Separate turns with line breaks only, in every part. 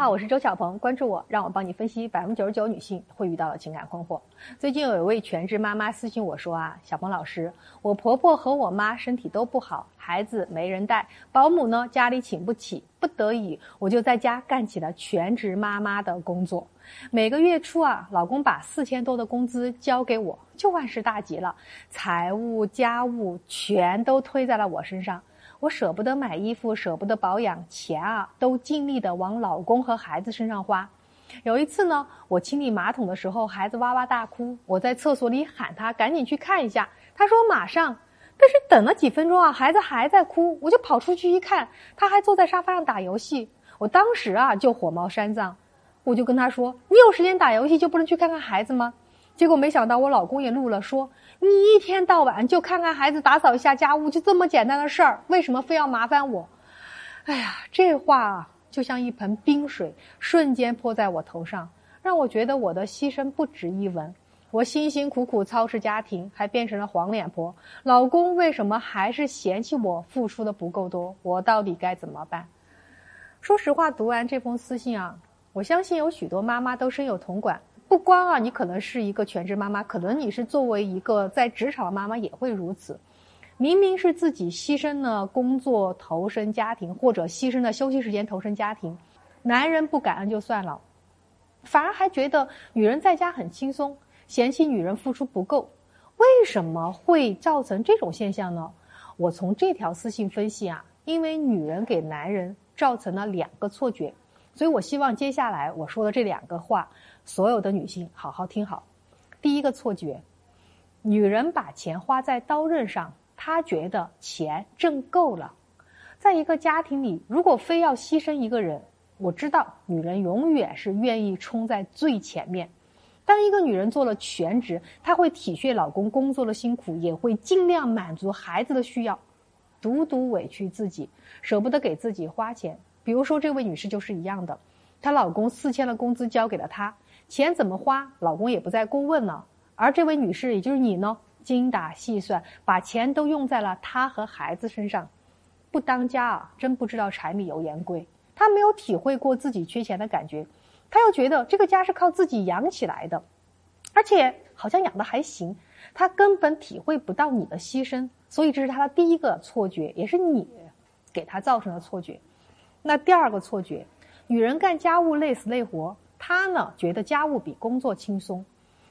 好，我是周小鹏，关注我，让我帮你分析百分之九十九女性会遇到的情感困惑。最近有一位全职妈妈私信我说啊，小鹏老师，我婆婆和我妈身体都不好，孩子没人带，保姆呢家里请不起，不得已我就在家干起了全职妈妈的工作。每个月初啊，老公把四千多的工资交给我，就万事大吉了，财务家务全都推在了我身上。我舍不得买衣服，舍不得保养，钱啊都尽力的往老公和孩子身上花。有一次呢，我清理马桶的时候，孩子哇哇大哭，我在厕所里喊他赶紧去看一下，他说马上。但是等了几分钟啊，孩子还在哭，我就跑出去一看，他还坐在沙发上打游戏。我当时啊就火冒三丈，我就跟他说：“你有时间打游戏就不能去看看孩子吗？”结果没想到我老公也怒了，说。你一天到晚就看看孩子，打扫一下家务，就这么简单的事儿，为什么非要麻烦我？哎呀，这话就像一盆冰水，瞬间泼在我头上，让我觉得我的牺牲不值一文。我辛辛苦苦操持家庭，还变成了黄脸婆。老公为什么还是嫌弃我付出的不够多？我到底该怎么办？说实话，读完这封私信啊，我相信有许多妈妈都深有同感。不光啊，你可能是一个全职妈妈，可能你是作为一个在职场的妈妈也会如此。明明是自己牺牲了工作投身家庭，或者牺牲了休息时间投身家庭，男人不感恩就算了，反而还觉得女人在家很轻松，嫌弃女人付出不够。为什么会造成这种现象呢？我从这条私信分析啊，因为女人给男人造成了两个错觉，所以我希望接下来我说的这两个话。所有的女性，好好听好。第一个错觉，女人把钱花在刀刃上，她觉得钱挣够了。在一个家庭里，如果非要牺牲一个人，我知道女人永远是愿意冲在最前面。当一个女人做了全职，她会体恤老公工作的辛苦，也会尽量满足孩子的需要，独独委屈自己，舍不得给自己花钱。比如说这位女士就是一样的，她老公四千的工资交给了她。钱怎么花，老公也不再过问了。而这位女士，也就是你呢，精打细算，把钱都用在了她和孩子身上。不当家啊，真不知道柴米油盐贵。她没有体会过自己缺钱的感觉，她又觉得这个家是靠自己养起来的，而且好像养的还行。她根本体会不到你的牺牲，所以这是她的第一个错觉，也是你给她造成的错觉。那第二个错觉，女人干家务累死累活。他呢，觉得家务比工作轻松。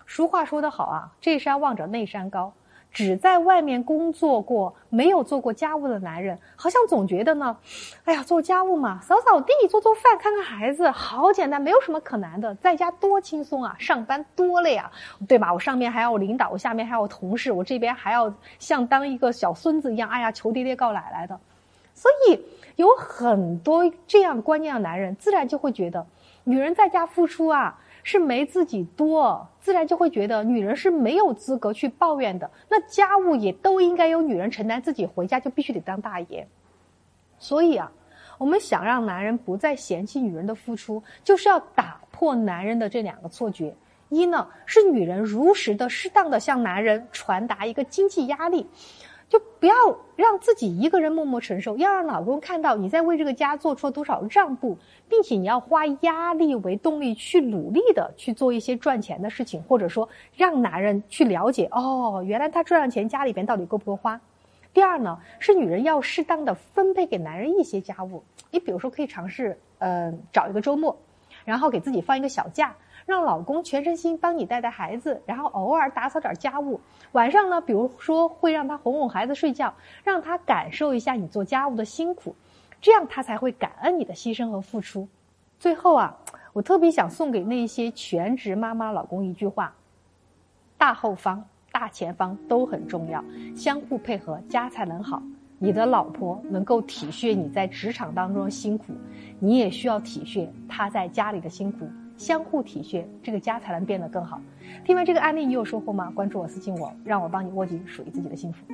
俗话说得好啊，这山望着那山高。只在外面工作过，没有做过家务的男人，好像总觉得呢，哎呀，做家务嘛，扫扫地、做做饭、看看孩子，好简单，没有什么可难的。在家多轻松啊，上班多累啊，对吧？我上面还有领导，我下面还有同事，我这边还要像当一个小孙子一样，哎呀，求爹爹告奶奶的。所以有很多这样观念的男人，自然就会觉得。女人在家付出啊，是没自己多，自然就会觉得女人是没有资格去抱怨的。那家务也都应该由女人承担，自己回家就必须得当大爷。所以啊，我们想让男人不再嫌弃女人的付出，就是要打破男人的这两个错觉。一呢，是女人如实的、适当的向男人传达一个经济压力。就不要让自己一个人默默承受，要让老公看到你在为这个家做出了多少让步，并且你要花压力为动力去努力的去做一些赚钱的事情，或者说让男人去了解哦，原来他赚了钱家里边到底够不够花。第二呢，是女人要适当的分配给男人一些家务，你比如说可以尝试，呃，找一个周末，然后给自己放一个小假。让老公全身心帮你带带孩子，然后偶尔打扫点家务。晚上呢，比如说会让他哄哄孩子睡觉，让他感受一下你做家务的辛苦，这样他才会感恩你的牺牲和付出。最后啊，我特别想送给那些全职妈妈老公一句话：大后方、大前方都很重要，相互配合，家才能好。你的老婆能够体恤你在职场当中的辛苦，你也需要体恤她在家里的辛苦。相互体恤，这个家才能变得更好。听完这个案例，你有收获吗？关注我，私信我，让我帮你握紧属于自己的幸福。